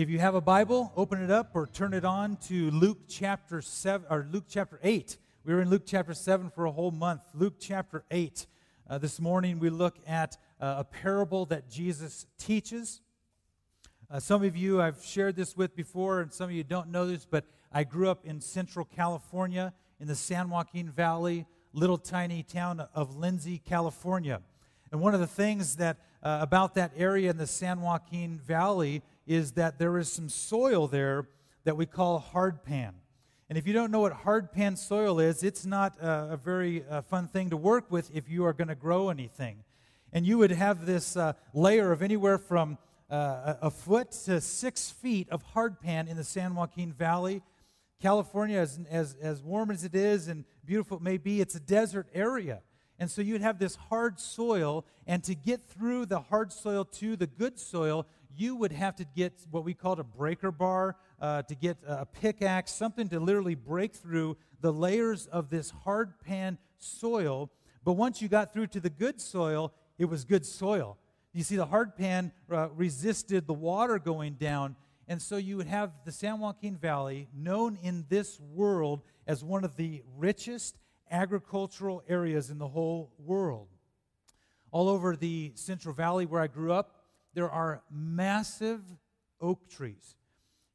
If you have a Bible, open it up or turn it on to Luke chapter 7 or Luke chapter 8. We were in Luke chapter 7 for a whole month. Luke chapter 8. Uh, this morning we look at uh, a parable that Jesus teaches. Uh, some of you I've shared this with before, and some of you don't know this, but I grew up in central California in the San Joaquin Valley, little tiny town of Lindsay, California. And one of the things that uh, about that area in the San Joaquin Valley is that there is some soil there that we call hard pan. And if you don't know what hard pan soil is, it's not a, a very uh, fun thing to work with if you are going to grow anything. And you would have this uh, layer of anywhere from uh, a foot to six feet of hard pan in the San Joaquin Valley. California, as, as, as warm as it is and beautiful it may be, it's a desert area. And so you'd have this hard soil, and to get through the hard soil to the good soil, you would have to get what we called a breaker bar, uh, to get a pickaxe, something to literally break through the layers of this hard pan soil. But once you got through to the good soil, it was good soil. You see, the hard pan uh, resisted the water going down. And so you would have the San Joaquin Valley, known in this world as one of the richest agricultural areas in the whole world. All over the Central Valley where I grew up, there are massive oak trees.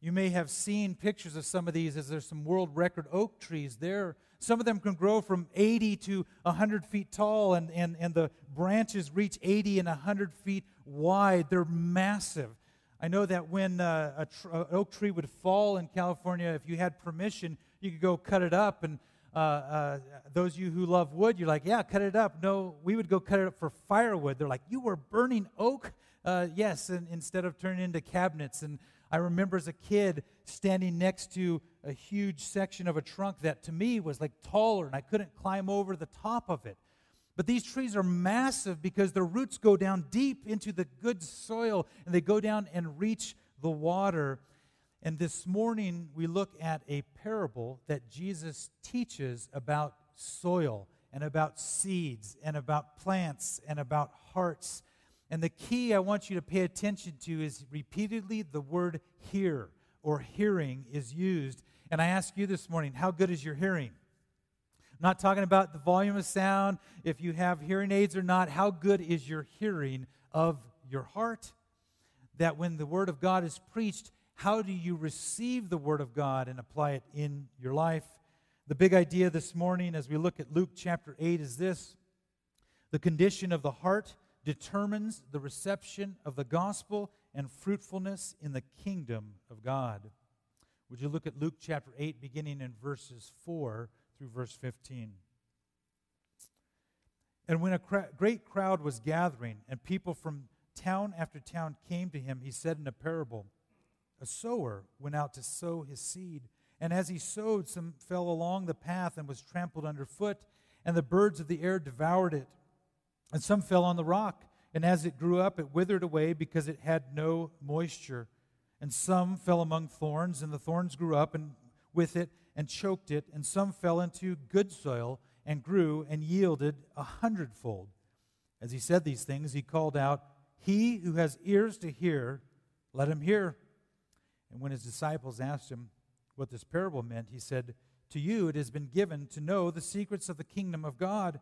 You may have seen pictures of some of these as there's some world record oak trees there. Some of them can grow from 80 to 100 feet tall, and, and, and the branches reach 80 and 100 feet wide. They're massive. I know that when uh, a tr- an oak tree would fall in California, if you had permission, you could go cut it up. And uh, uh, those of you who love wood, you're like, yeah, cut it up. No, we would go cut it up for firewood. They're like, you were burning oak? Uh, yes, and instead of turning into cabinets. And I remember as a kid standing next to a huge section of a trunk that to me was like taller, and I couldn't climb over the top of it. But these trees are massive because their roots go down deep into the good soil and they go down and reach the water. And this morning we look at a parable that Jesus teaches about soil and about seeds and about plants and about hearts and the key I want you to pay attention to is repeatedly the word hear or hearing is used. And I ask you this morning, how good is your hearing? I'm not talking about the volume of sound, if you have hearing aids or not. How good is your hearing of your heart? That when the Word of God is preached, how do you receive the Word of God and apply it in your life? The big idea this morning as we look at Luke chapter 8 is this the condition of the heart determines the reception of the gospel and fruitfulness in the kingdom of God. Would you look at Luke chapter 8, beginning in verses 4 through verse 15? And when a cra- great crowd was gathering, and people from town after town came to him, he said in a parable A sower went out to sow his seed. And as he sowed, some fell along the path and was trampled underfoot, and the birds of the air devoured it. And some fell on the rock, and as it grew up, it withered away because it had no moisture. And some fell among thorns, and the thorns grew up and with it and choked it. And some fell into good soil and grew and yielded a hundredfold. As he said these things, he called out, He who has ears to hear, let him hear. And when his disciples asked him what this parable meant, he said, To you it has been given to know the secrets of the kingdom of God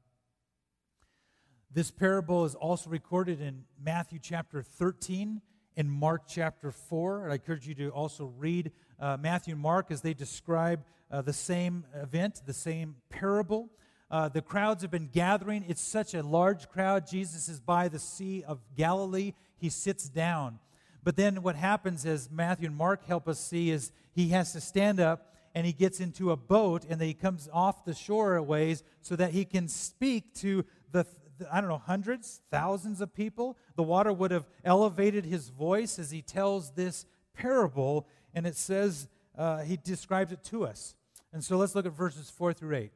This parable is also recorded in Matthew chapter 13 and Mark chapter 4. I encourage you to also read uh, Matthew and Mark as they describe uh, the same event, the same parable. Uh, the crowds have been gathering. It's such a large crowd. Jesus is by the Sea of Galilee. He sits down. But then what happens, as Matthew and Mark help us see, is he has to stand up and he gets into a boat and then he comes off the shore a ways so that he can speak to the, I don't know, hundreds, thousands of people. The water would have elevated his voice as he tells this parable, and it says uh, he describes it to us. And so let's look at verses 4 through 8.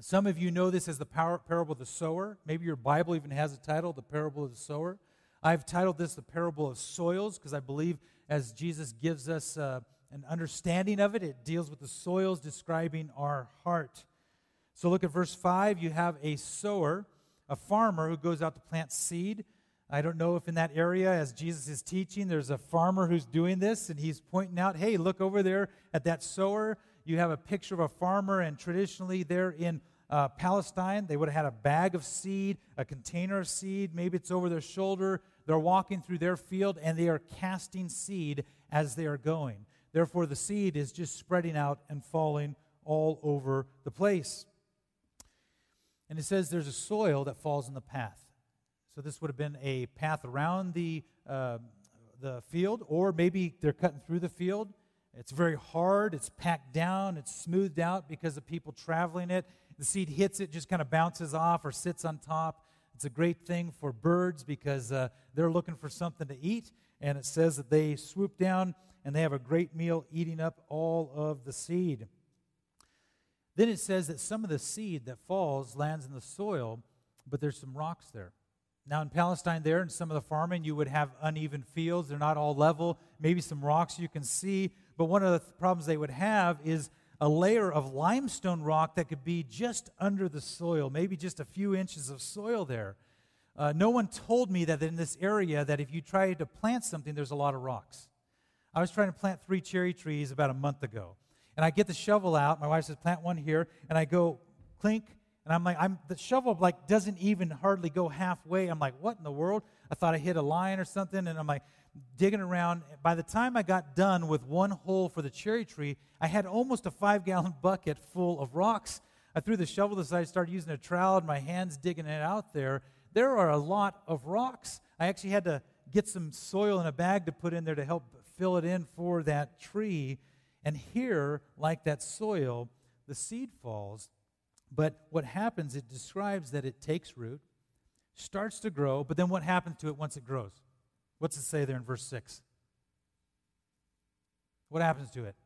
Some of you know this as the power, parable of the sower. Maybe your Bible even has a title, The Parable of the Sower. I've titled this The Parable of Soils because I believe as Jesus gives us uh, an understanding of it, it deals with the soils describing our heart. So look at verse 5. You have a sower, a farmer who goes out to plant seed. I don't know if in that area, as Jesus is teaching, there's a farmer who's doing this and he's pointing out, hey, look over there at that sower. You have a picture of a farmer, and traditionally, there in uh, Palestine, they would have had a bag of seed, a container of seed. Maybe it's over their shoulder. They're walking through their field and they are casting seed as they are going. Therefore, the seed is just spreading out and falling all over the place. And it says there's a soil that falls in the path. So this would have been a path around the, uh, the field, or maybe they're cutting through the field. It's very hard, it's packed down, it's smoothed out because of people traveling it. The seed hits it, just kind of bounces off or sits on top. It's a great thing for birds because uh, they're looking for something to eat. And it says that they swoop down and they have a great meal eating up all of the seed. Then it says that some of the seed that falls lands in the soil, but there's some rocks there. Now, in Palestine, there, in some of the farming, you would have uneven fields. They're not all level, maybe some rocks you can see. But one of the problems they would have is a layer of limestone rock that could be just under the soil, maybe just a few inches of soil there. Uh, no one told me that in this area that if you try to plant something, there's a lot of rocks. I was trying to plant three cherry trees about a month ago. And I get the shovel out. My wife says, plant one here. And I go, clink. And I'm like, I'm, the shovel like doesn't even hardly go halfway. I'm like, what in the world? I thought I hit a line or something. And I'm like, digging around. By the time I got done with one hole for the cherry tree, I had almost a five gallon bucket full of rocks. I threw the shovel aside, started using a trowel, and my hands digging it out there. There are a lot of rocks. I actually had to get some soil in a bag to put in there to help fill it in for that tree. And here, like that soil, the seed falls. But what happens, it describes that it takes root, starts to grow, but then what happens to it once it grows? What's it say there in verse 6? What happens to it?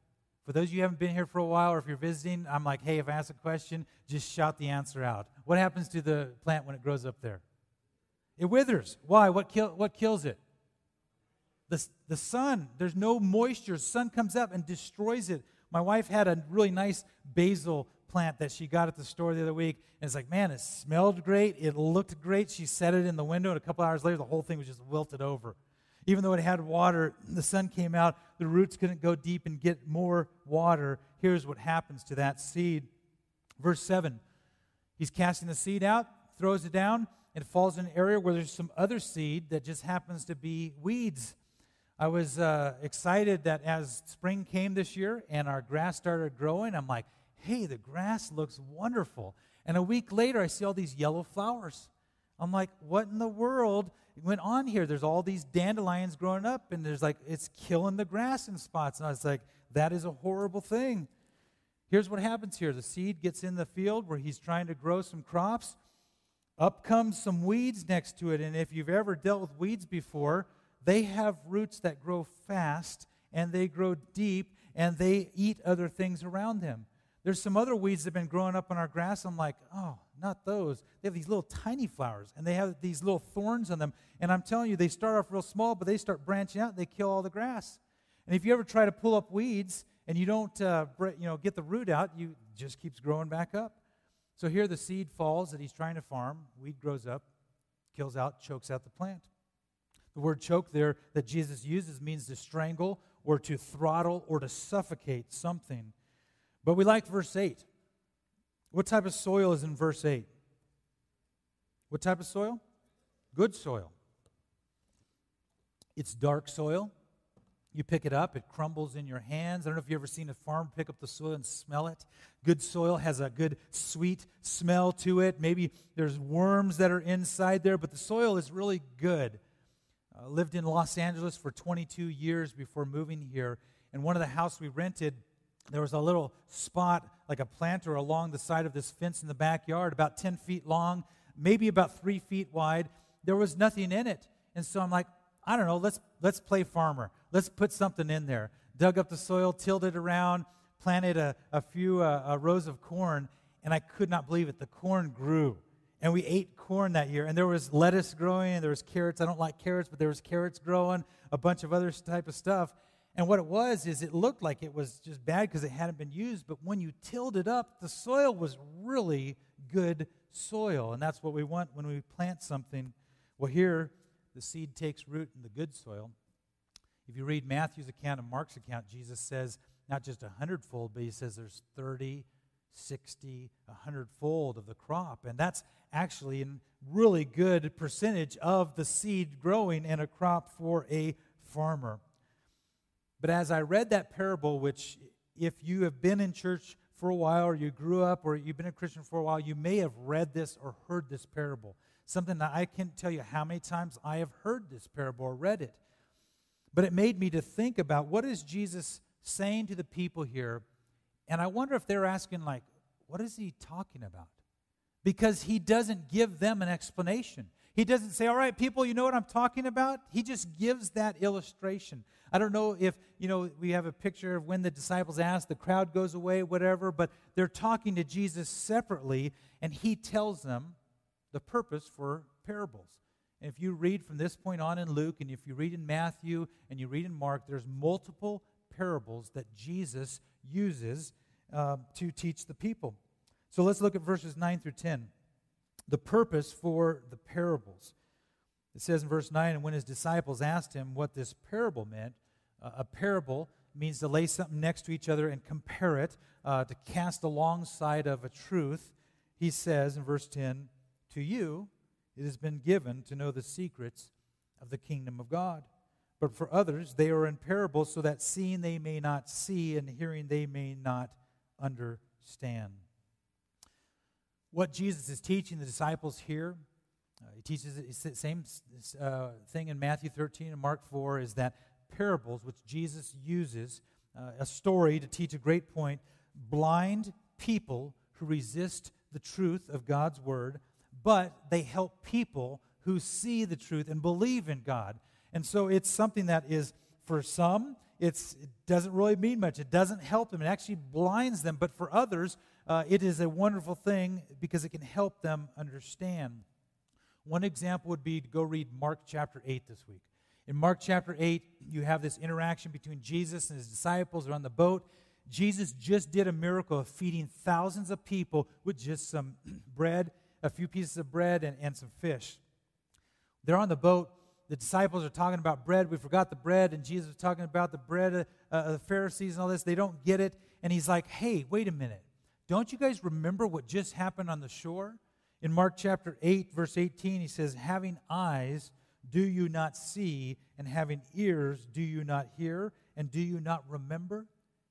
For those of you who haven't been here for a while, or if you're visiting, I'm like, hey, if I ask a question, just shout the answer out. What happens to the plant when it grows up there? It withers. Why? What, kill, what kills it? The, the sun, there's no moisture. Sun comes up and destroys it. My wife had a really nice basil plant that she got at the store the other week. And it's like, man, it smelled great. It looked great. She set it in the window, and a couple hours later, the whole thing was just wilted over. Even though it had water, the sun came out, the roots couldn't go deep and get more water. Here's what happens to that seed. Verse 7 He's casting the seed out, throws it down, and it falls in an area where there's some other seed that just happens to be weeds. I was uh, excited that as spring came this year and our grass started growing, I'm like, hey, the grass looks wonderful. And a week later, I see all these yellow flowers. I'm like, what in the world went on here? There's all these dandelions growing up, and there's like, it's killing the grass in spots. And I was like, that is a horrible thing. Here's what happens here the seed gets in the field where he's trying to grow some crops. Up comes some weeds next to it. And if you've ever dealt with weeds before, they have roots that grow fast and they grow deep and they eat other things around them. There's some other weeds that have been growing up on our grass. I'm like, oh, not those. They have these little tiny flowers and they have these little thorns on them. And I'm telling you, they start off real small, but they start branching out and they kill all the grass. And if you ever try to pull up weeds and you don't uh, you know, get the root out, you just keeps growing back up. So here the seed falls that he's trying to farm. Weed grows up, kills out, chokes out the plant. The word choke there that Jesus uses means to strangle or to throttle or to suffocate something. But we like verse 8. What type of soil is in verse 8? What type of soil? Good soil. It's dark soil. You pick it up, it crumbles in your hands. I don't know if you've ever seen a farm pick up the soil and smell it. Good soil has a good sweet smell to it. Maybe there's worms that are inside there, but the soil is really good. I lived in Los Angeles for 22 years before moving here, and one of the houses we rented, there was a little spot, like a planter, along the side of this fence in the backyard, about 10 feet long, maybe about three feet wide. There was nothing in it. And so I'm like, I don't know, let's, let's play farmer. Let's put something in there. Dug up the soil, tilled it around, planted a, a few uh, rows of corn, and I could not believe it. The corn grew. And we ate corn that year. And there was lettuce growing, and there was carrots. I don't like carrots, but there was carrots growing, a bunch of other type of stuff. And what it was is it looked like it was just bad because it hadn't been used, but when you tilled it up, the soil was really good soil. And that's what we want when we plant something. Well, here, the seed takes root in the good soil. If you read Matthew's account and Mark's account, Jesus says not just a hundredfold, but he says there's 30, 60, a hundredfold of the crop. And that's actually a really good percentage of the seed growing in a crop for a farmer. But as I read that parable, which if you have been in church for a while, or you grew up, or you've been a Christian for a while, you may have read this or heard this parable. Something that I can't tell you how many times I have heard this parable or read it. But it made me to think about what is Jesus saying to the people here. And I wonder if they're asking, like, what is he talking about? Because he doesn't give them an explanation. He doesn't say, all right, people, you know what I'm talking about? He just gives that illustration. I don't know if, you know, we have a picture of when the disciples ask, the crowd goes away, whatever, but they're talking to Jesus separately, and he tells them the purpose for parables. And if you read from this point on in Luke, and if you read in Matthew and you read in Mark, there's multiple parables that Jesus uses uh, to teach the people. So let's look at verses 9 through 10. The purpose for the parables. It says in verse 9, and when his disciples asked him what this parable meant, uh, a parable means to lay something next to each other and compare it, uh, to cast alongside of a truth. He says in verse 10, To you it has been given to know the secrets of the kingdom of God. But for others, they are in parables, so that seeing they may not see, and hearing they may not understand. What Jesus is teaching the disciples here uh, he teaches the same uh, thing in Matthew 13 and Mark 4 is that parables, which Jesus uses, uh, a story to teach a great point, blind people who resist the truth of God's word, but they help people who see the truth and believe in God. And so it's something that is, for some, it doesn't really mean much. It doesn't help them. It actually blinds them. But for others, uh, it is a wonderful thing because it can help them understand. One example would be to go read Mark chapter 8 this week. In Mark chapter 8, you have this interaction between Jesus and his disciples. They're on the boat. Jesus just did a miracle of feeding thousands of people with just some bread, a few pieces of bread, and, and some fish. They're on the boat. The disciples are talking about bread. We forgot the bread, and Jesus is talking about the bread of uh, the Pharisees and all this. They don't get it. And he's like, hey, wait a minute. Don't you guys remember what just happened on the shore? In Mark chapter 8, verse 18, he says, Having eyes, do you not see? And having ears, do you not hear? And do you not remember?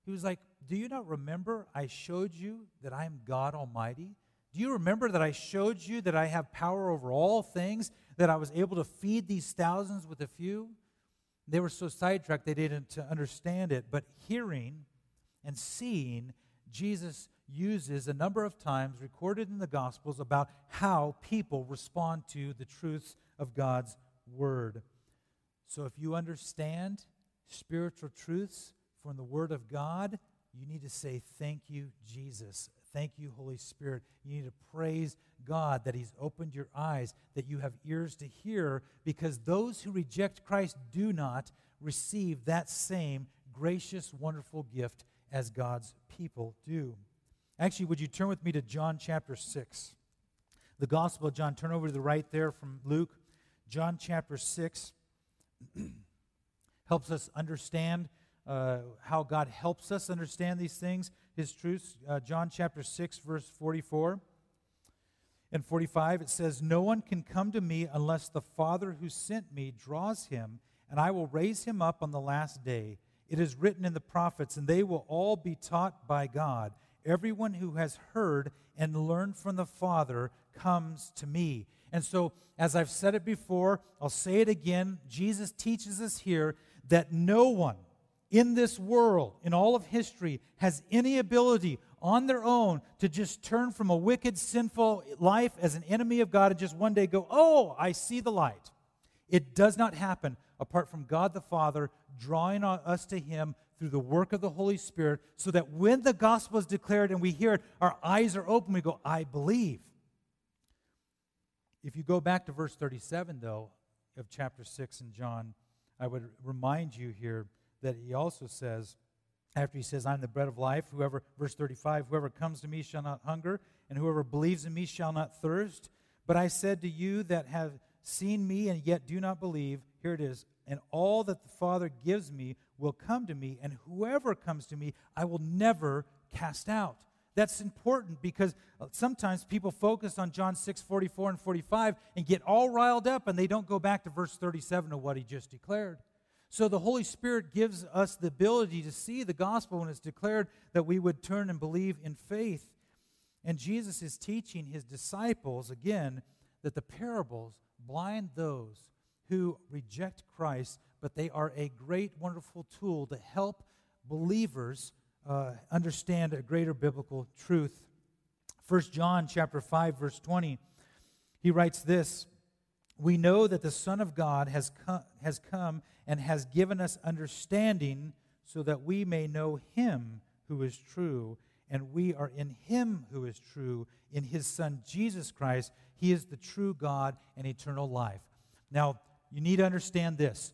He was like, Do you not remember I showed you that I am God Almighty? Do you remember that I showed you that I have power over all things, that I was able to feed these thousands with a few? They were so sidetracked they didn't understand it. But hearing and seeing, Jesus uses a number of times recorded in the Gospels about how people respond to the truths of God's Word. So if you understand spiritual truths from the Word of God, you need to say, Thank you, Jesus. Thank you, Holy Spirit. You need to praise God that He's opened your eyes, that you have ears to hear, because those who reject Christ do not receive that same gracious, wonderful gift as God's people do. Actually, would you turn with me to John chapter 6? The Gospel of John. Turn over to the right there from Luke. John chapter 6 helps us understand uh, how God helps us understand these things, His truths. Uh, John chapter 6, verse 44 and 45, it says, No one can come to me unless the Father who sent me draws him, and I will raise him up on the last day. It is written in the prophets, and they will all be taught by God. Everyone who has heard and learned from the Father comes to me. And so, as I've said it before, I'll say it again. Jesus teaches us here that no one in this world, in all of history, has any ability on their own to just turn from a wicked, sinful life as an enemy of God and just one day go, Oh, I see the light. It does not happen apart from God the Father drawing us to Him through the work of the Holy Spirit, so that when the gospel is declared and we hear it, our eyes are open. We go, I believe. If you go back to verse 37, though, of chapter 6 in John, I would remind you here that he also says, after he says, I'm the bread of life, whoever, verse 35, whoever comes to me shall not hunger, and whoever believes in me shall not thirst. But I said to you that have seen me and yet do not believe, here it is, and all that the Father gives me will come to me, and whoever comes to me I will never cast out. That's important because uh, sometimes people focus on John 6 44 and 45 and get all riled up and they don't go back to verse 37 of what he just declared. So the Holy Spirit gives us the ability to see the gospel when it's declared that we would turn and believe in faith. And Jesus is teaching his disciples again that the parables blind those who reject Christ, but they are a great, wonderful tool to help believers uh, understand a greater biblical truth. 1 John chapter 5 verse 20 he writes this we know that the son of God has come, has come and has given us understanding so that we may know him who is true and we are in him who is true in his son Jesus Christ. He is the true God and eternal life. Now you need to understand this.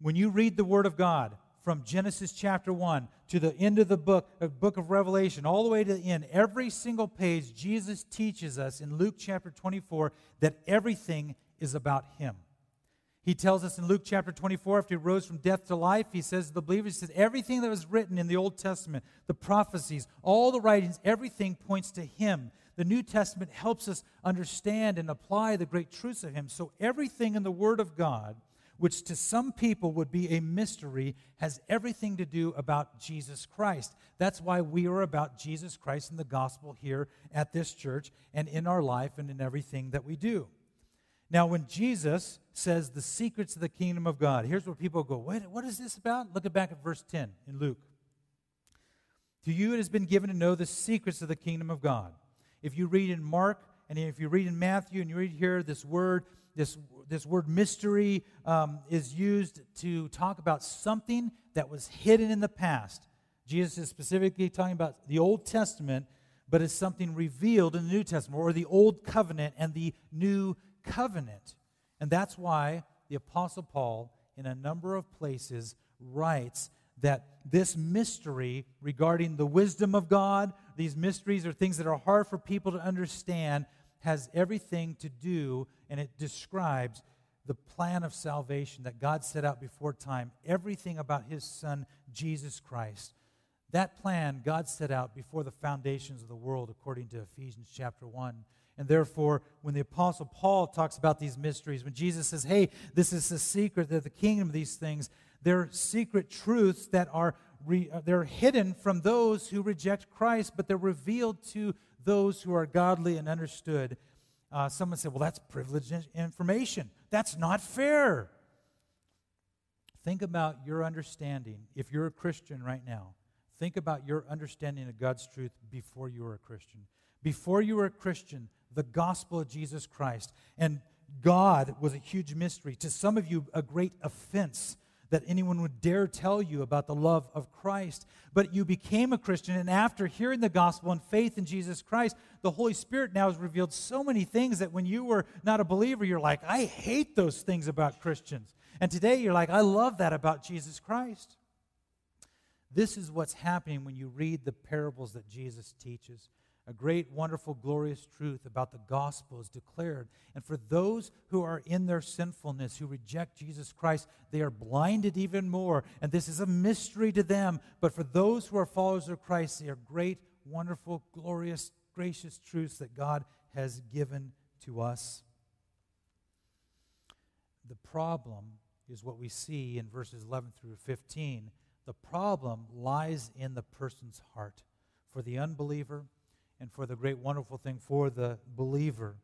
When you read the word of God from Genesis chapter 1 to the end of the book, the book of Revelation, all the way to the end, every single page, Jesus teaches us in Luke chapter 24 that everything is about Him. He tells us in Luke chapter 24, after he rose from death to life, he says to the believers, he says, everything that was written in the Old Testament, the prophecies, all the writings, everything points to him. The New Testament helps us understand and apply the great truths of him. So everything in the Word of God, which to some people would be a mystery, has everything to do about Jesus Christ. That's why we are about Jesus Christ and the gospel here at this church and in our life and in everything that we do. Now, when Jesus says the secrets of the kingdom of God, here's where people go, Wait, what is this about? Look back at verse 10 in Luke. To you it has been given to know the secrets of the kingdom of God. If you read in Mark and if you read in Matthew and you read here, this word, this, this word mystery um, is used to talk about something that was hidden in the past. Jesus is specifically talking about the Old Testament, but it's something revealed in the New Testament, or the Old Covenant and the New covenant. And that's why the Apostle Paul, in a number of places, writes that this mystery regarding the wisdom of God, these mysteries are things that are hard for people to understand, has everything to do, and it describes the plan of salvation that God set out before time, everything about his son, Jesus Christ. That plan God set out before the foundations of the world, according to Ephesians chapter 1. And therefore, when the Apostle Paul talks about these mysteries, when Jesus says, hey, this is the secret of the kingdom of these things, they're secret truths that are re- uh, they're hidden from those who reject Christ, but they're revealed to those who are godly and understood. Uh, someone said, well, that's privileged information. That's not fair. Think about your understanding. If you're a Christian right now, think about your understanding of God's truth before you were a Christian. Before you were a Christian, the gospel of Jesus Christ. And God was a huge mystery. To some of you, a great offense that anyone would dare tell you about the love of Christ. But you became a Christian, and after hearing the gospel and faith in Jesus Christ, the Holy Spirit now has revealed so many things that when you were not a believer, you're like, I hate those things about Christians. And today you're like, I love that about Jesus Christ. This is what's happening when you read the parables that Jesus teaches a great, wonderful, glorious truth about the gospel is declared. And for those who are in their sinfulness, who reject Jesus Christ, they are blinded even more. And this is a mystery to them. But for those who are followers of Christ, they are great, wonderful, glorious, gracious truths that God has given to us. The problem is what we see in verses 11 through 15. The problem lies in the person's heart. For the unbeliever and for the great wonderful thing for the believer.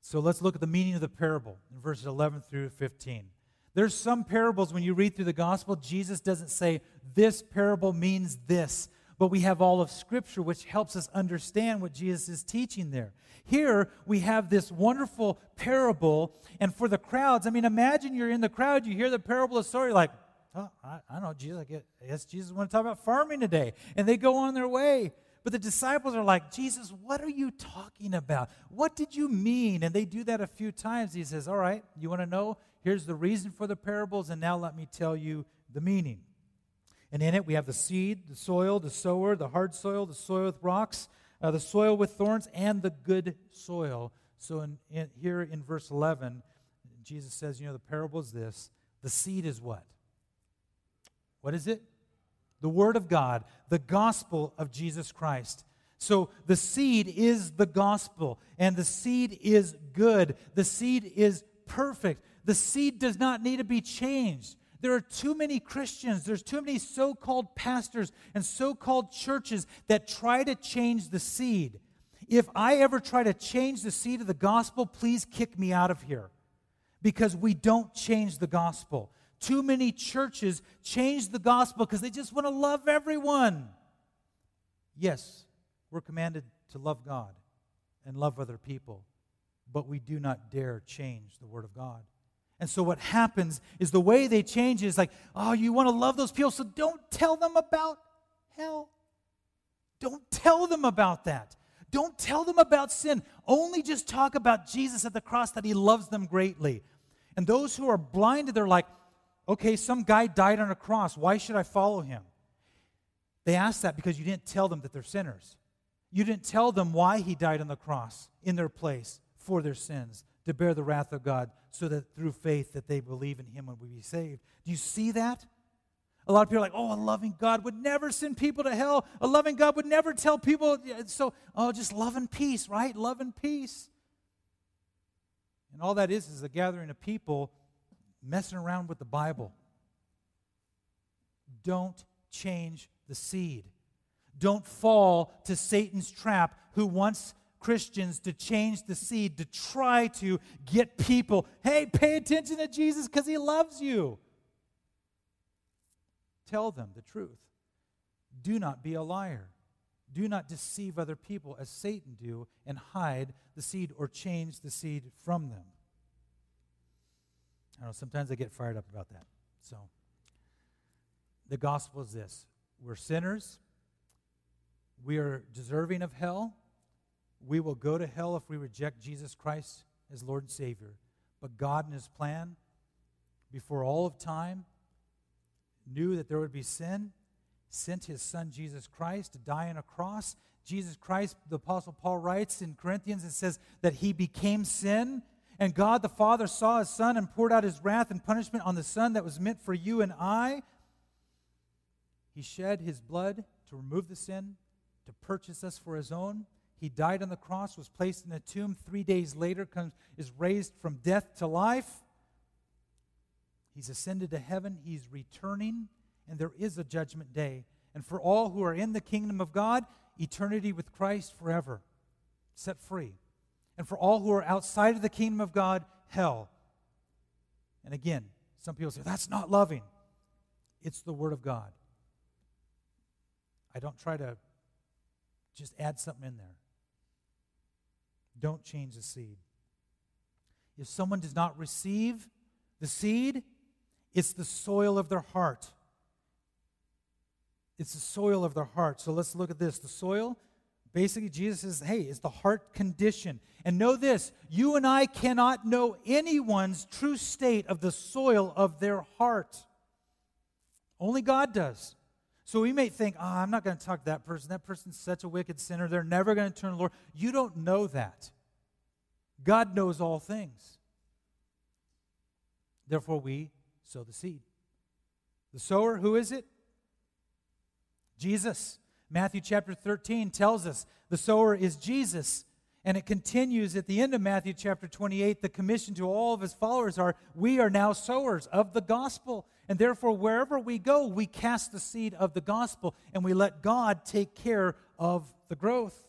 So let's look at the meaning of the parable in verses 11 through 15. There's some parables when you read through the gospel, Jesus doesn't say, This parable means this. But we have all of Scripture, which helps us understand what Jesus is teaching there. Here, we have this wonderful parable, and for the crowds, I mean, imagine you're in the crowd, you hear the parable of story, like, oh, I, I don't know, Jesus, I guess Jesus want to talk about farming today. And they go on their way. But the disciples are like, Jesus, what are you talking about? What did you mean? And they do that a few times. He says, All right, you want to know? Here's the reason for the parables, and now let me tell you the meaning. And in it, we have the seed, the soil, the sower, the hard soil, the soil with rocks, uh, the soil with thorns, and the good soil. So in, in, here in verse 11, Jesus says, You know, the parable is this the seed is what? What is it? The Word of God, the gospel of Jesus Christ. So the seed is the gospel, and the seed is good. The seed is perfect. The seed does not need to be changed. There are too many Christians, there's too many so called pastors and so called churches that try to change the seed. If I ever try to change the seed of the gospel, please kick me out of here because we don't change the gospel. Too many churches change the gospel because they just want to love everyone. Yes, we're commanded to love God and love other people, but we do not dare change the Word of God. And so what happens is the way they change is like, oh, you want to love those people, so don't tell them about hell. Don't tell them about that. Don't tell them about sin. Only just talk about Jesus at the cross that he loves them greatly. And those who are blinded, they're like, okay, some guy died on a cross. Why should I follow him? They ask that because you didn't tell them that they're sinners. You didn't tell them why he died on the cross in their place for their sins to bear the wrath of God so that through faith that they believe in him and be saved. Do you see that? A lot of people are like, oh, a loving God would never send people to hell. A loving God would never tell people. So, oh, just love and peace, right? Love and peace. And all that is is a gathering of people messing around with the Bible. Don't change the seed. Don't fall to Satan's trap who wants Christians to change the seed, to try to get people, hey, pay attention to Jesus because he loves you. Tell them the truth. Do not be a liar. Do not deceive other people as Satan do and hide the seed or change the seed from them. I know sometimes I get fired up about that. So the gospel is this. We're sinners. We are deserving of hell we will go to hell if we reject Jesus Christ as Lord and Savior. But God, in His plan, before all of time, knew that there would be sin, sent His Son Jesus Christ to die on a cross. Jesus Christ, the Apostle Paul writes in Corinthians, it says that He became sin. And God the Father saw His Son and poured out His wrath and punishment on the Son that was meant for you and I. He shed His blood to remove the sin, to purchase us for His own. He died on the cross, was placed in a tomb. Three days later, comes, is raised from death to life. He's ascended to heaven. He's returning, and there is a judgment day. And for all who are in the kingdom of God, eternity with Christ forever, set free. And for all who are outside of the kingdom of God, hell. And again, some people say, that's not loving. It's the Word of God. I don't try to just add something in there. Don't change the seed. If someone does not receive the seed, it's the soil of their heart. It's the soil of their heart. So let's look at this. The soil, basically, Jesus says, hey, it's the heart condition. And know this you and I cannot know anyone's true state of the soil of their heart. Only God does. So we may think, oh, I'm not going to talk to that person. That person's such a wicked sinner. They're never going to turn to the Lord. You don't know that. God knows all things. Therefore, we sow the seed. The sower, who is it? Jesus. Matthew chapter 13 tells us the sower is Jesus. And it continues at the end of Matthew chapter 28. The commission to all of his followers are we are now sowers of the gospel. And therefore, wherever we go, we cast the seed of the gospel and we let God take care of the growth.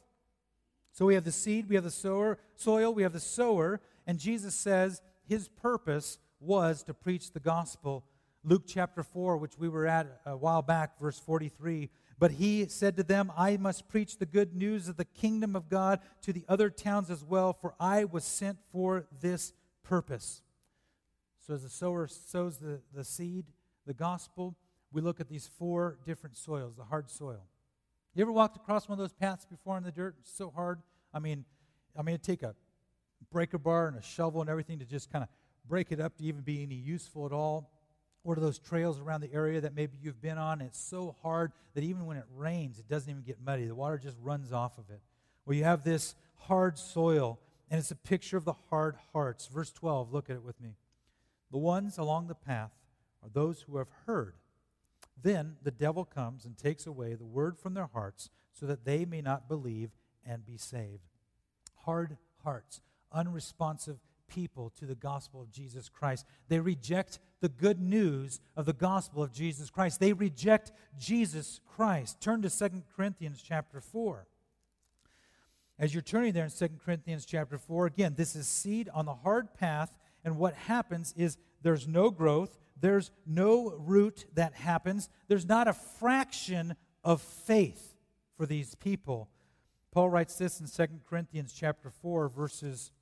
So we have the seed, we have the sower, soil, we have the sower, and Jesus says his purpose was to preach the gospel. Luke chapter 4, which we were at a while back, verse 43 but he said to them, I must preach the good news of the kingdom of God to the other towns as well, for I was sent for this purpose. So, as the sower sows the, the seed, the gospel, we look at these four different soils, the hard soil. You ever walked across one of those paths before in the dirt? It's so hard. I mean, I mean, it'd take a breaker bar and a shovel and everything to just kind of break it up to even be any useful at all. What are those trails around the area that maybe you've been on? It's so hard that even when it rains, it doesn't even get muddy. The water just runs off of it. Well, you have this hard soil, and it's a picture of the hard hearts. Verse 12, look at it with me. The ones along the path are those who have heard. Then the devil comes and takes away the word from their hearts so that they may not believe and be saved. Hard hearts, unresponsive people to the gospel of Jesus Christ. They reject the good news of the gospel of Jesus Christ. They reject Jesus Christ. Turn to 2 Corinthians chapter 4. As you're turning there in 2 Corinthians chapter 4, again, this is seed on the hard path, and what happens is there's no growth, there's no root that happens, there's not a fraction of faith for these people. Paul writes this in 2 Corinthians chapter 4, verses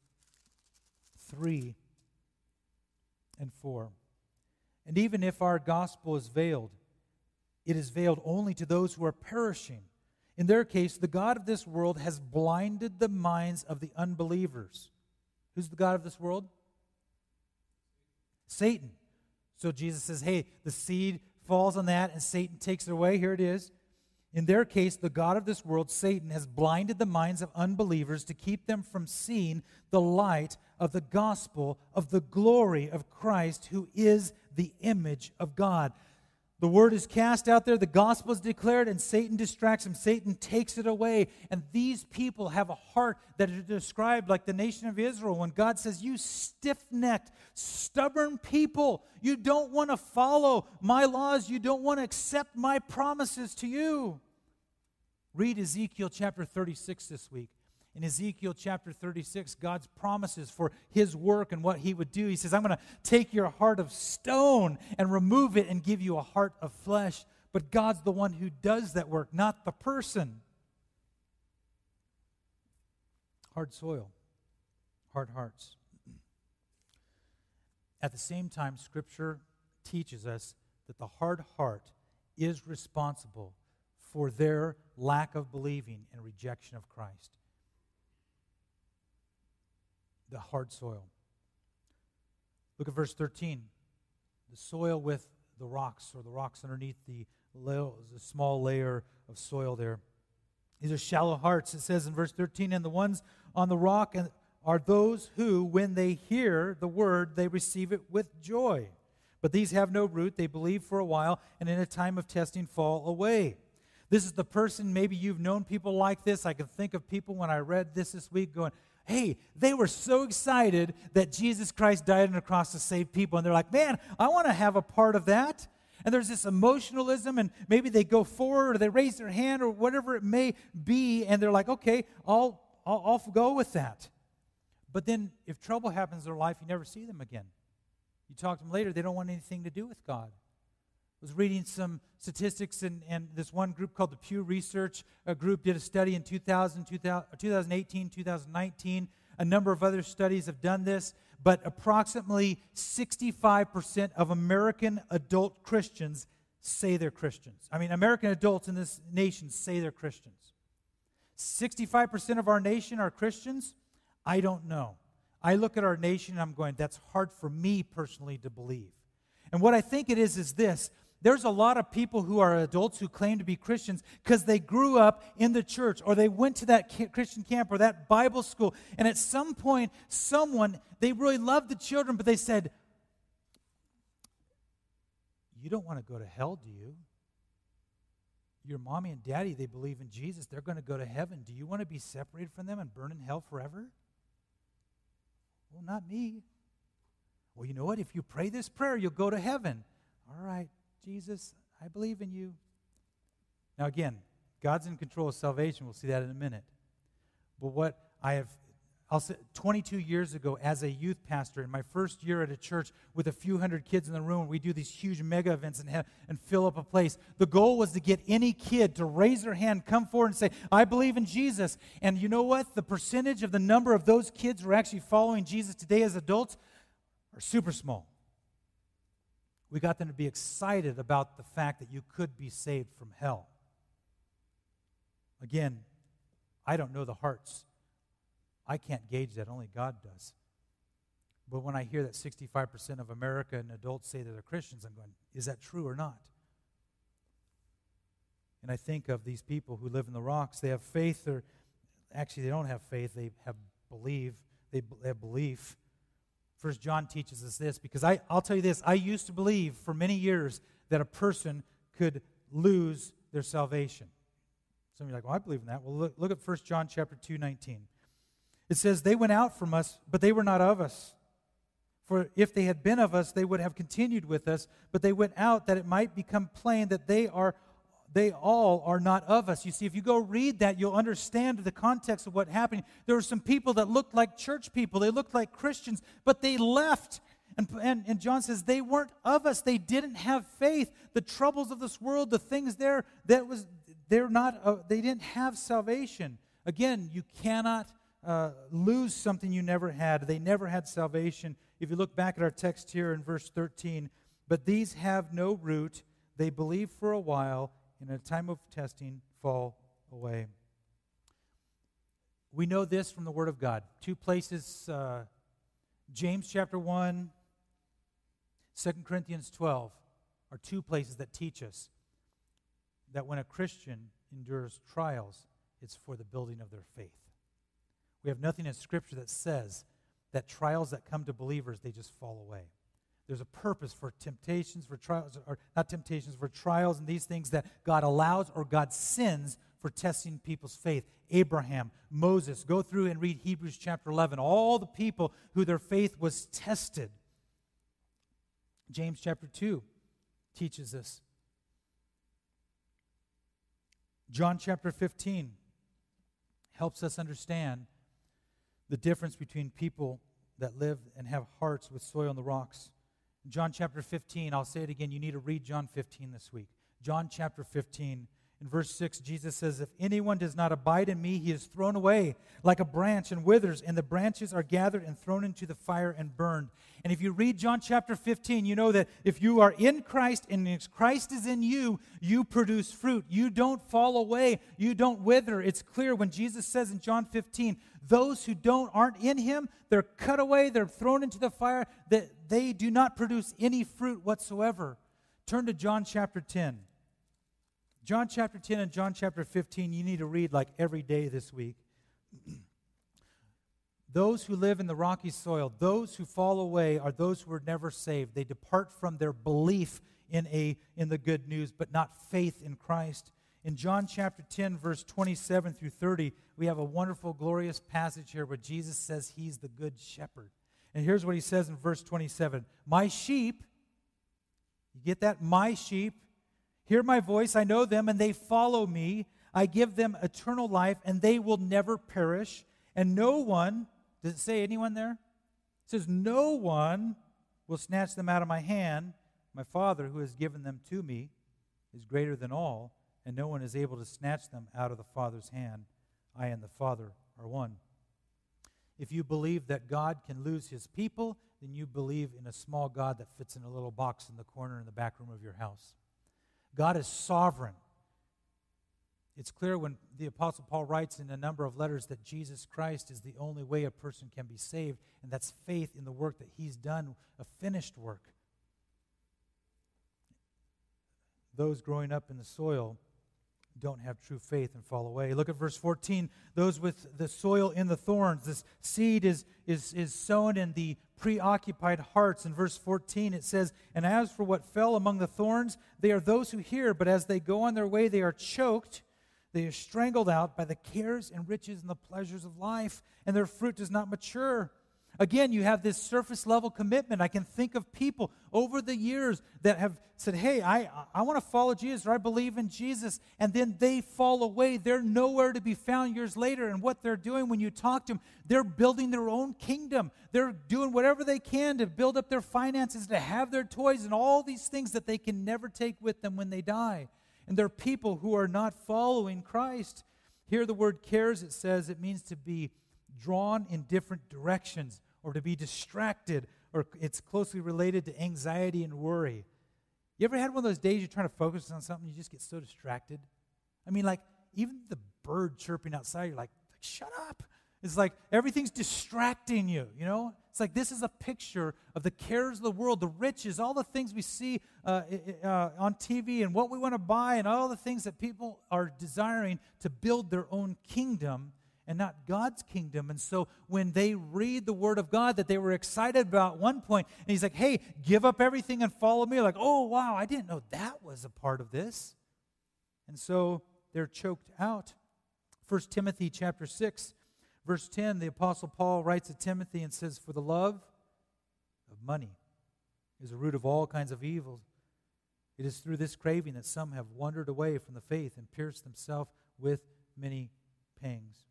3 and 4. And even if our gospel is veiled, it is veiled only to those who are perishing. In their case, the God of this world has blinded the minds of the unbelievers. Who's the God of this world? Satan. So Jesus says, hey, the seed falls on that and Satan takes it away. Here it is. In their case, the God of this world, Satan, has blinded the minds of unbelievers to keep them from seeing the light of the gospel of the glory of Christ, who is the image of God. The word is cast out there, the gospel is declared, and Satan distracts him. Satan takes it away. And these people have a heart that is described like the nation of Israel when God says, You stiff necked, stubborn people, you don't want to follow my laws, you don't want to accept my promises to you. Read Ezekiel chapter 36 this week in Ezekiel chapter 36, God's promises for his work and what he would do. He says, I'm going to take your heart of stone and remove it and give you a heart of flesh. But God's the one who does that work, not the person. Hard soil, hard hearts. At the same time, Scripture teaches us that the hard heart is responsible for their lack of believing and rejection of Christ the hard soil. Look at verse 13. The soil with the rocks, or the rocks underneath the, the small layer of soil there. These are shallow hearts. It says in verse 13, and the ones on the rock are those who, when they hear the word, they receive it with joy. But these have no root. They believe for a while, and in a time of testing fall away. This is the person, maybe you've known people like this. I can think of people when I read this this week going, hey, they were so excited that Jesus Christ died on the cross to save people. And they're like, man, I want to have a part of that. And there's this emotionalism, and maybe they go forward or they raise their hand or whatever it may be, and they're like, okay, I'll, I'll, I'll go with that. But then if trouble happens in their life, you never see them again. You talk to them later, they don't want anything to do with God was reading some statistics, and, and this one group called the Pew Research a group did a study in 2000, 2018, 2019. A number of other studies have done this, but approximately 65% of American adult Christians say they're Christians. I mean, American adults in this nation say they're Christians. 65% of our nation are Christians? I don't know. I look at our nation and I'm going, that's hard for me personally to believe. And what I think it is is this there's a lot of people who are adults who claim to be Christians because they grew up in the church or they went to that Christian camp or that Bible school. And at some point, someone, they really loved the children, but they said, You don't want to go to hell, do you? your mommy and daddy, they believe in Jesus. They're going to go to heaven. Do you want to be separated from them and burn in hell forever? Well, not me. Well, you know what? If you pray this prayer, you'll go to heaven. All right, Jesus, I believe in you. Now, again, God's in control of salvation. We'll see that in a minute. But what I have I'll say 22 years ago as a youth pastor in my first year at a church with a few hundred kids in the room we do these huge mega events and, have, and fill up a place the goal was to get any kid to raise their hand come forward and say i believe in jesus and you know what the percentage of the number of those kids who are actually following jesus today as adults are super small we got them to be excited about the fact that you could be saved from hell again i don't know the hearts I can't gauge that, only God does. But when I hear that 65% of America and adults say that they're Christians, I'm going, is that true or not? And I think of these people who live in the rocks. They have faith, or actually, they don't have faith. They have believe. They, have belief. First John teaches us this because I, I'll tell you this. I used to believe for many years that a person could lose their salvation. Some of you are like, well, I believe in that. Well, look, look at 1 John chapter 2, 19. It says, They went out from us, but they were not of us. For if they had been of us, they would have continued with us, but they went out that it might become plain that they are they all are not of us. You see, if you go read that, you'll understand the context of what happened. There were some people that looked like church people, they looked like Christians, but they left. And, and, and John says they weren't of us. They didn't have faith. The troubles of this world, the things there, that was they're not. Uh, they didn't have salvation. Again, you cannot uh, lose something you never had. They never had salvation. If you look back at our text here in verse 13, but these have no root. They believe for a while, in a time of testing, fall away. We know this from the Word of God. Two places uh, James chapter 1, 2 Corinthians 12 are two places that teach us that when a Christian endures trials, it's for the building of their faith. We have nothing in Scripture that says that trials that come to believers, they just fall away. There's a purpose for temptations, for trials, or not temptations, for trials and these things that God allows or God sends for testing people's faith. Abraham, Moses, go through and read Hebrews chapter 11. All the people who their faith was tested. James chapter 2 teaches this. John chapter 15 helps us understand the difference between people that live and have hearts with soil in the rocks. John chapter 15, I'll say it again. You need to read John 15 this week. John chapter 15. In verse 6, Jesus says, If anyone does not abide in me, he is thrown away like a branch and withers, and the branches are gathered and thrown into the fire and burned. And if you read John chapter 15, you know that if you are in Christ and if Christ is in you, you produce fruit. You don't fall away, you don't wither. It's clear when Jesus says in John 15, those who don't aren't in him, they're cut away, they're thrown into the fire, that they do not produce any fruit whatsoever. Turn to John chapter 10. John chapter 10 and John chapter 15, you need to read like every day this week. those who live in the rocky soil, those who fall away, are those who are never saved. They depart from their belief in, a, in the good news, but not faith in Christ. In John chapter 10, verse 27 through 30, we have a wonderful, glorious passage here where Jesus says he's the good shepherd. And here's what he says in verse 27 My sheep, you get that? My sheep hear my voice, I know them, and they follow me. I give them eternal life, and they will never perish. And no one, does it say anyone there? It says, No one will snatch them out of my hand. My Father, who has given them to me, is greater than all, and no one is able to snatch them out of the Father's hand. I and the Father are one. If you believe that God can lose his people, then you believe in a small God that fits in a little box in the corner in the back room of your house. God is sovereign. It's clear when the Apostle Paul writes in a number of letters that Jesus Christ is the only way a person can be saved, and that's faith in the work that he's done, a finished work. Those growing up in the soil, don't have true faith and fall away. Look at verse 14. Those with the soil in the thorns. This seed is, is, is sown in the preoccupied hearts. In verse 14, it says, And as for what fell among the thorns, they are those who hear, but as they go on their way, they are choked. They are strangled out by the cares and riches and the pleasures of life, and their fruit does not mature. Again, you have this surface level commitment. I can think of people over the years that have said, Hey, I, I want to follow Jesus or I believe in Jesus. And then they fall away. They're nowhere to be found years later. And what they're doing when you talk to them, they're building their own kingdom. They're doing whatever they can to build up their finances, to have their toys, and all these things that they can never take with them when they die. And they're people who are not following Christ. Here, the word cares, it says it means to be drawn in different directions or to be distracted, or it's closely related to anxiety and worry. You ever had one of those days you're trying to focus on something, you just get so distracted? I mean, like, even the bird chirping outside, you're like, shut up. It's like everything's distracting you, you know? It's like this is a picture of the cares of the world, the riches, all the things we see uh, uh, on TV and what we want to buy, and all the things that people are desiring to build their own kingdom and not God's kingdom. And so when they read the word of God that they were excited about one point, and he's like, hey, give up everything and follow me. Like, oh, wow, I didn't know that was a part of this. And so they're choked out. 1 Timothy chapter 6, verse 10, the Apostle Paul writes to Timothy and says, For the love of money is a root of all kinds of evil. It is through this craving that some have wandered away from the faith and pierced themselves with many pangs.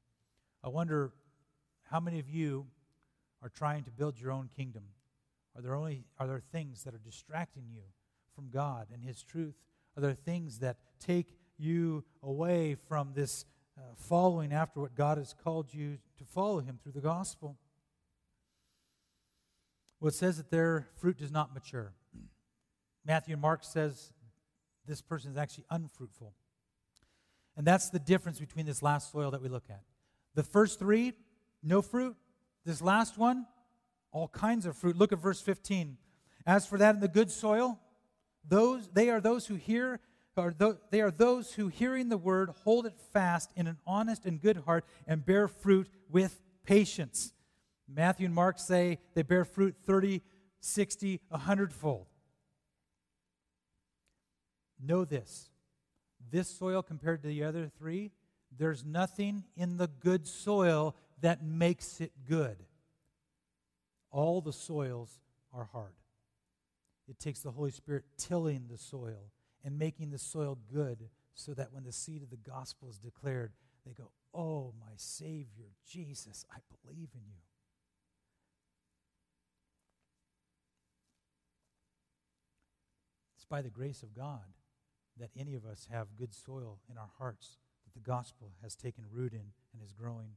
I wonder how many of you are trying to build your own kingdom? Are there only are there things that are distracting you from God and his truth? Are there things that take you away from this uh, following after what God has called you to follow him through the gospel? Well, it says that their fruit does not mature. Matthew and Mark says this person is actually unfruitful. And that's the difference between this last soil that we look at. The first three, no fruit. This last one, all kinds of fruit. Look at verse 15. As for that in the good soil, those they are those who hear are th- they are those who hearing the word hold it fast in an honest and good heart and bear fruit with patience. Matthew and Mark say they bear fruit 30, 60, 100 fold. Know this. This soil compared to the other three there's nothing in the good soil that makes it good. All the soils are hard. It takes the Holy Spirit tilling the soil and making the soil good so that when the seed of the gospel is declared, they go, Oh, my Savior, Jesus, I believe in you. It's by the grace of God that any of us have good soil in our hearts that the gospel has taken root in and is growing.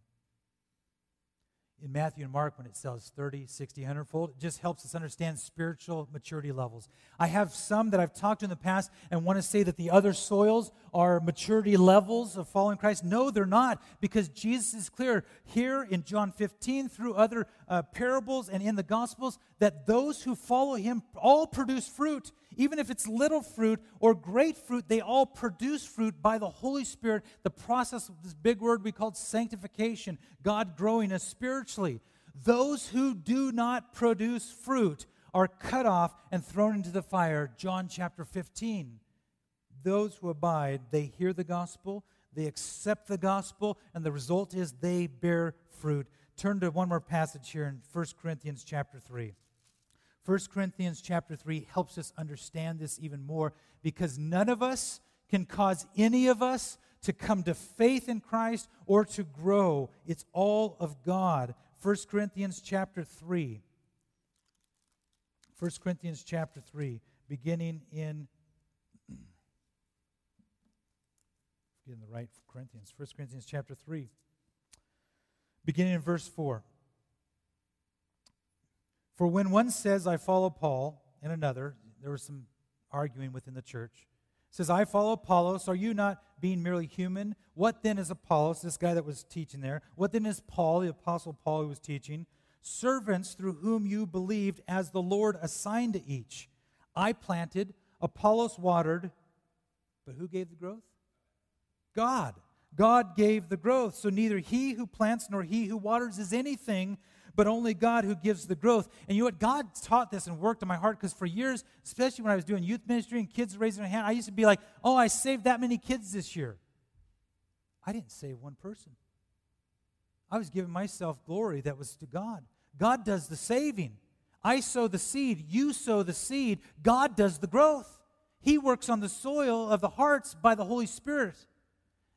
In Matthew and Mark, when it says 30, 60, 100 fold, it just helps us understand spiritual maturity levels. I have some that I've talked to in the past and want to say that the other soils are maturity levels of following Christ. No, they're not, because Jesus is clear here in John 15 through other uh, parables and in the Gospels that those who follow him all produce fruit. Even if it's little fruit or great fruit, they all produce fruit by the Holy Spirit. The process of this big word we call sanctification, God growing us spiritually. Those who do not produce fruit are cut off and thrown into the fire. John chapter 15 those who abide, they hear the gospel, they accept the gospel, and the result is they bear fruit. Turn to one more passage here in 1 Corinthians chapter 3. 1 Corinthians chapter 3 helps us understand this even more because none of us can cause any of us to come to faith in Christ or to grow. It's all of God. 1 Corinthians chapter 3. 1 Corinthians chapter 3, beginning in getting the right Corinthians. 1 Corinthians chapter 3, beginning in verse 4. For when one says, I follow Paul, and another, there was some arguing within the church, says, I follow Apollos, are you not being merely human? What then is Apollos, this guy that was teaching there? What then is Paul, the apostle Paul who was teaching? Servants through whom you believed as the Lord assigned to each. I planted, Apollos watered, but who gave the growth? God. God gave the growth. So neither he who plants nor he who waters is anything, but only God who gives the growth. And you know what? God taught this and worked in my heart because for years, especially when I was doing youth ministry and kids raising their hand, I used to be like, oh, I saved that many kids this year. I didn't save one person. I was giving myself glory that was to God. God does the saving. I sow the seed, you sow the seed, God does the growth. He works on the soil of the hearts by the Holy Spirit.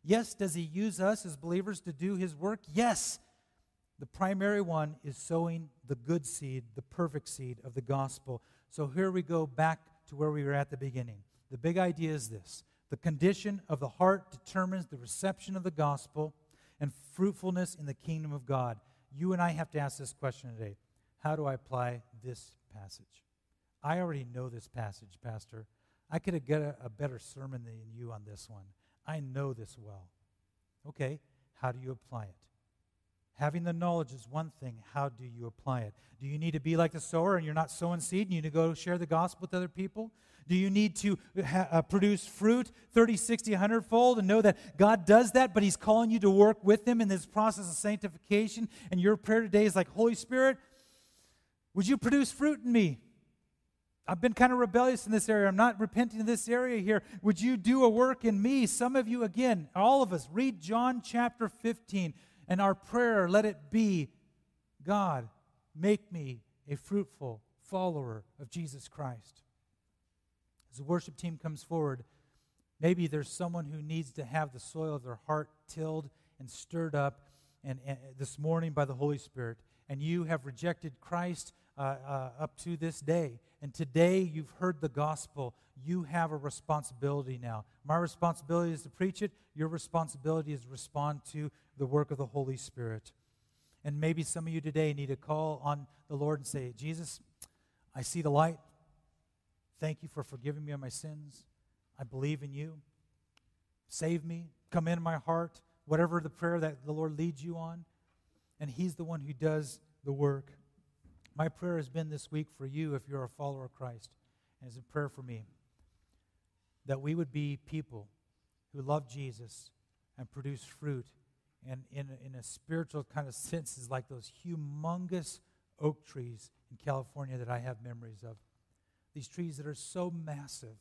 Yes, does He use us as believers to do His work? Yes. The primary one is sowing the good seed, the perfect seed of the gospel. So here we go back to where we were at the beginning. The big idea is this the condition of the heart determines the reception of the gospel and fruitfulness in the kingdom of God. You and I have to ask this question today How do I apply this passage? I already know this passage, Pastor. I could have got a, a better sermon than you on this one. I know this well. Okay, how do you apply it? Having the knowledge is one thing. How do you apply it? Do you need to be like the sower and you're not sowing seed and you need to go share the gospel with other people? Do you need to ha- uh, produce fruit 30, 60, 100 fold and know that God does that, but He's calling you to work with Him in this process of sanctification? And your prayer today is like, Holy Spirit, would you produce fruit in me? I've been kind of rebellious in this area. I'm not repenting in this area here. Would you do a work in me? Some of you, again, all of us, read John chapter 15. And our prayer, let it be God, make me a fruitful follower of Jesus Christ. As the worship team comes forward, maybe there's someone who needs to have the soil of their heart tilled and stirred up and, and this morning by the Holy Spirit. And you have rejected Christ uh, uh, up to this day. And today you've heard the gospel. You have a responsibility now. My responsibility is to preach it. Your responsibility is to respond to the work of the Holy Spirit. And maybe some of you today need to call on the Lord and say, Jesus, I see the light. Thank you for forgiving me of my sins. I believe in you. Save me. Come into my heart. Whatever the prayer that the Lord leads you on. And He's the one who does the work. My prayer has been this week for you, if you're a follower of Christ, and it's a prayer for me, that we would be people who love Jesus and produce fruit and in in a spiritual kind of sense is like those humongous oak trees in California that I have memories of. These trees that are so massive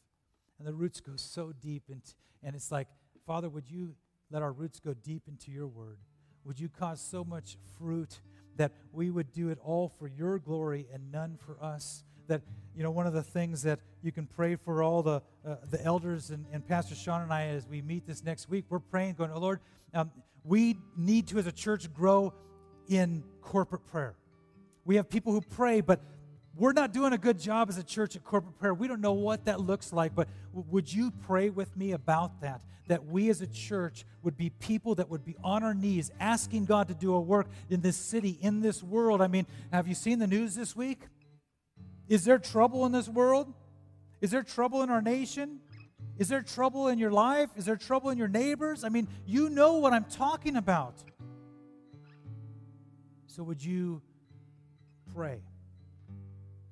and the roots go so deep into, and it's like, Father, would you let our roots go deep into your word? Would you cause so much fruit that we would do it all for your glory and none for us? That, you know, one of the things that you can pray for all the, uh, the elders and, and Pastor Sean and I as we meet this next week, we're praying, going, oh, Lord, um, we need to, as a church, grow in corporate prayer. We have people who pray, but we're not doing a good job as a church at corporate prayer. We don't know what that looks like, but would you pray with me about that? That we as a church would be people that would be on our knees asking God to do a work in this city, in this world. I mean, have you seen the news this week? Is there trouble in this world? Is there trouble in our nation? Is there trouble in your life? Is there trouble in your neighbors? I mean, you know what I'm talking about. So, would you pray?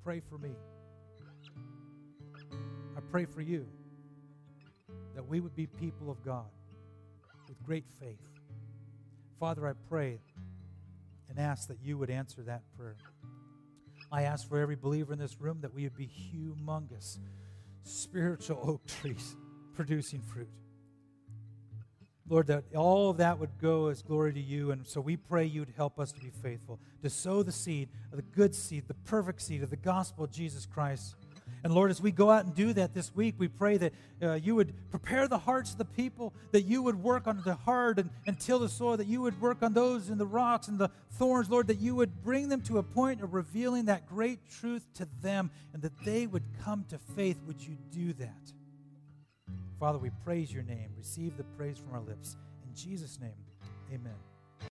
Pray for me. I pray for you that we would be people of God with great faith. Father, I pray and ask that you would answer that prayer. I ask for every believer in this room that we would be humongous spiritual oak trees producing fruit. Lord, that all of that would go as glory to you. And so we pray you'd help us to be faithful, to sow the seed the good seed, the perfect seed of the gospel of Jesus Christ. And Lord, as we go out and do that this week, we pray that uh, you would prepare the hearts of the people, that you would work on the heart and, and till the soil, that you would work on those in the rocks and the thorns, Lord, that you would bring them to a point of revealing that great truth to them and that they would come to faith. Would you do that? Father, we praise your name. Receive the praise from our lips. In Jesus' name, amen.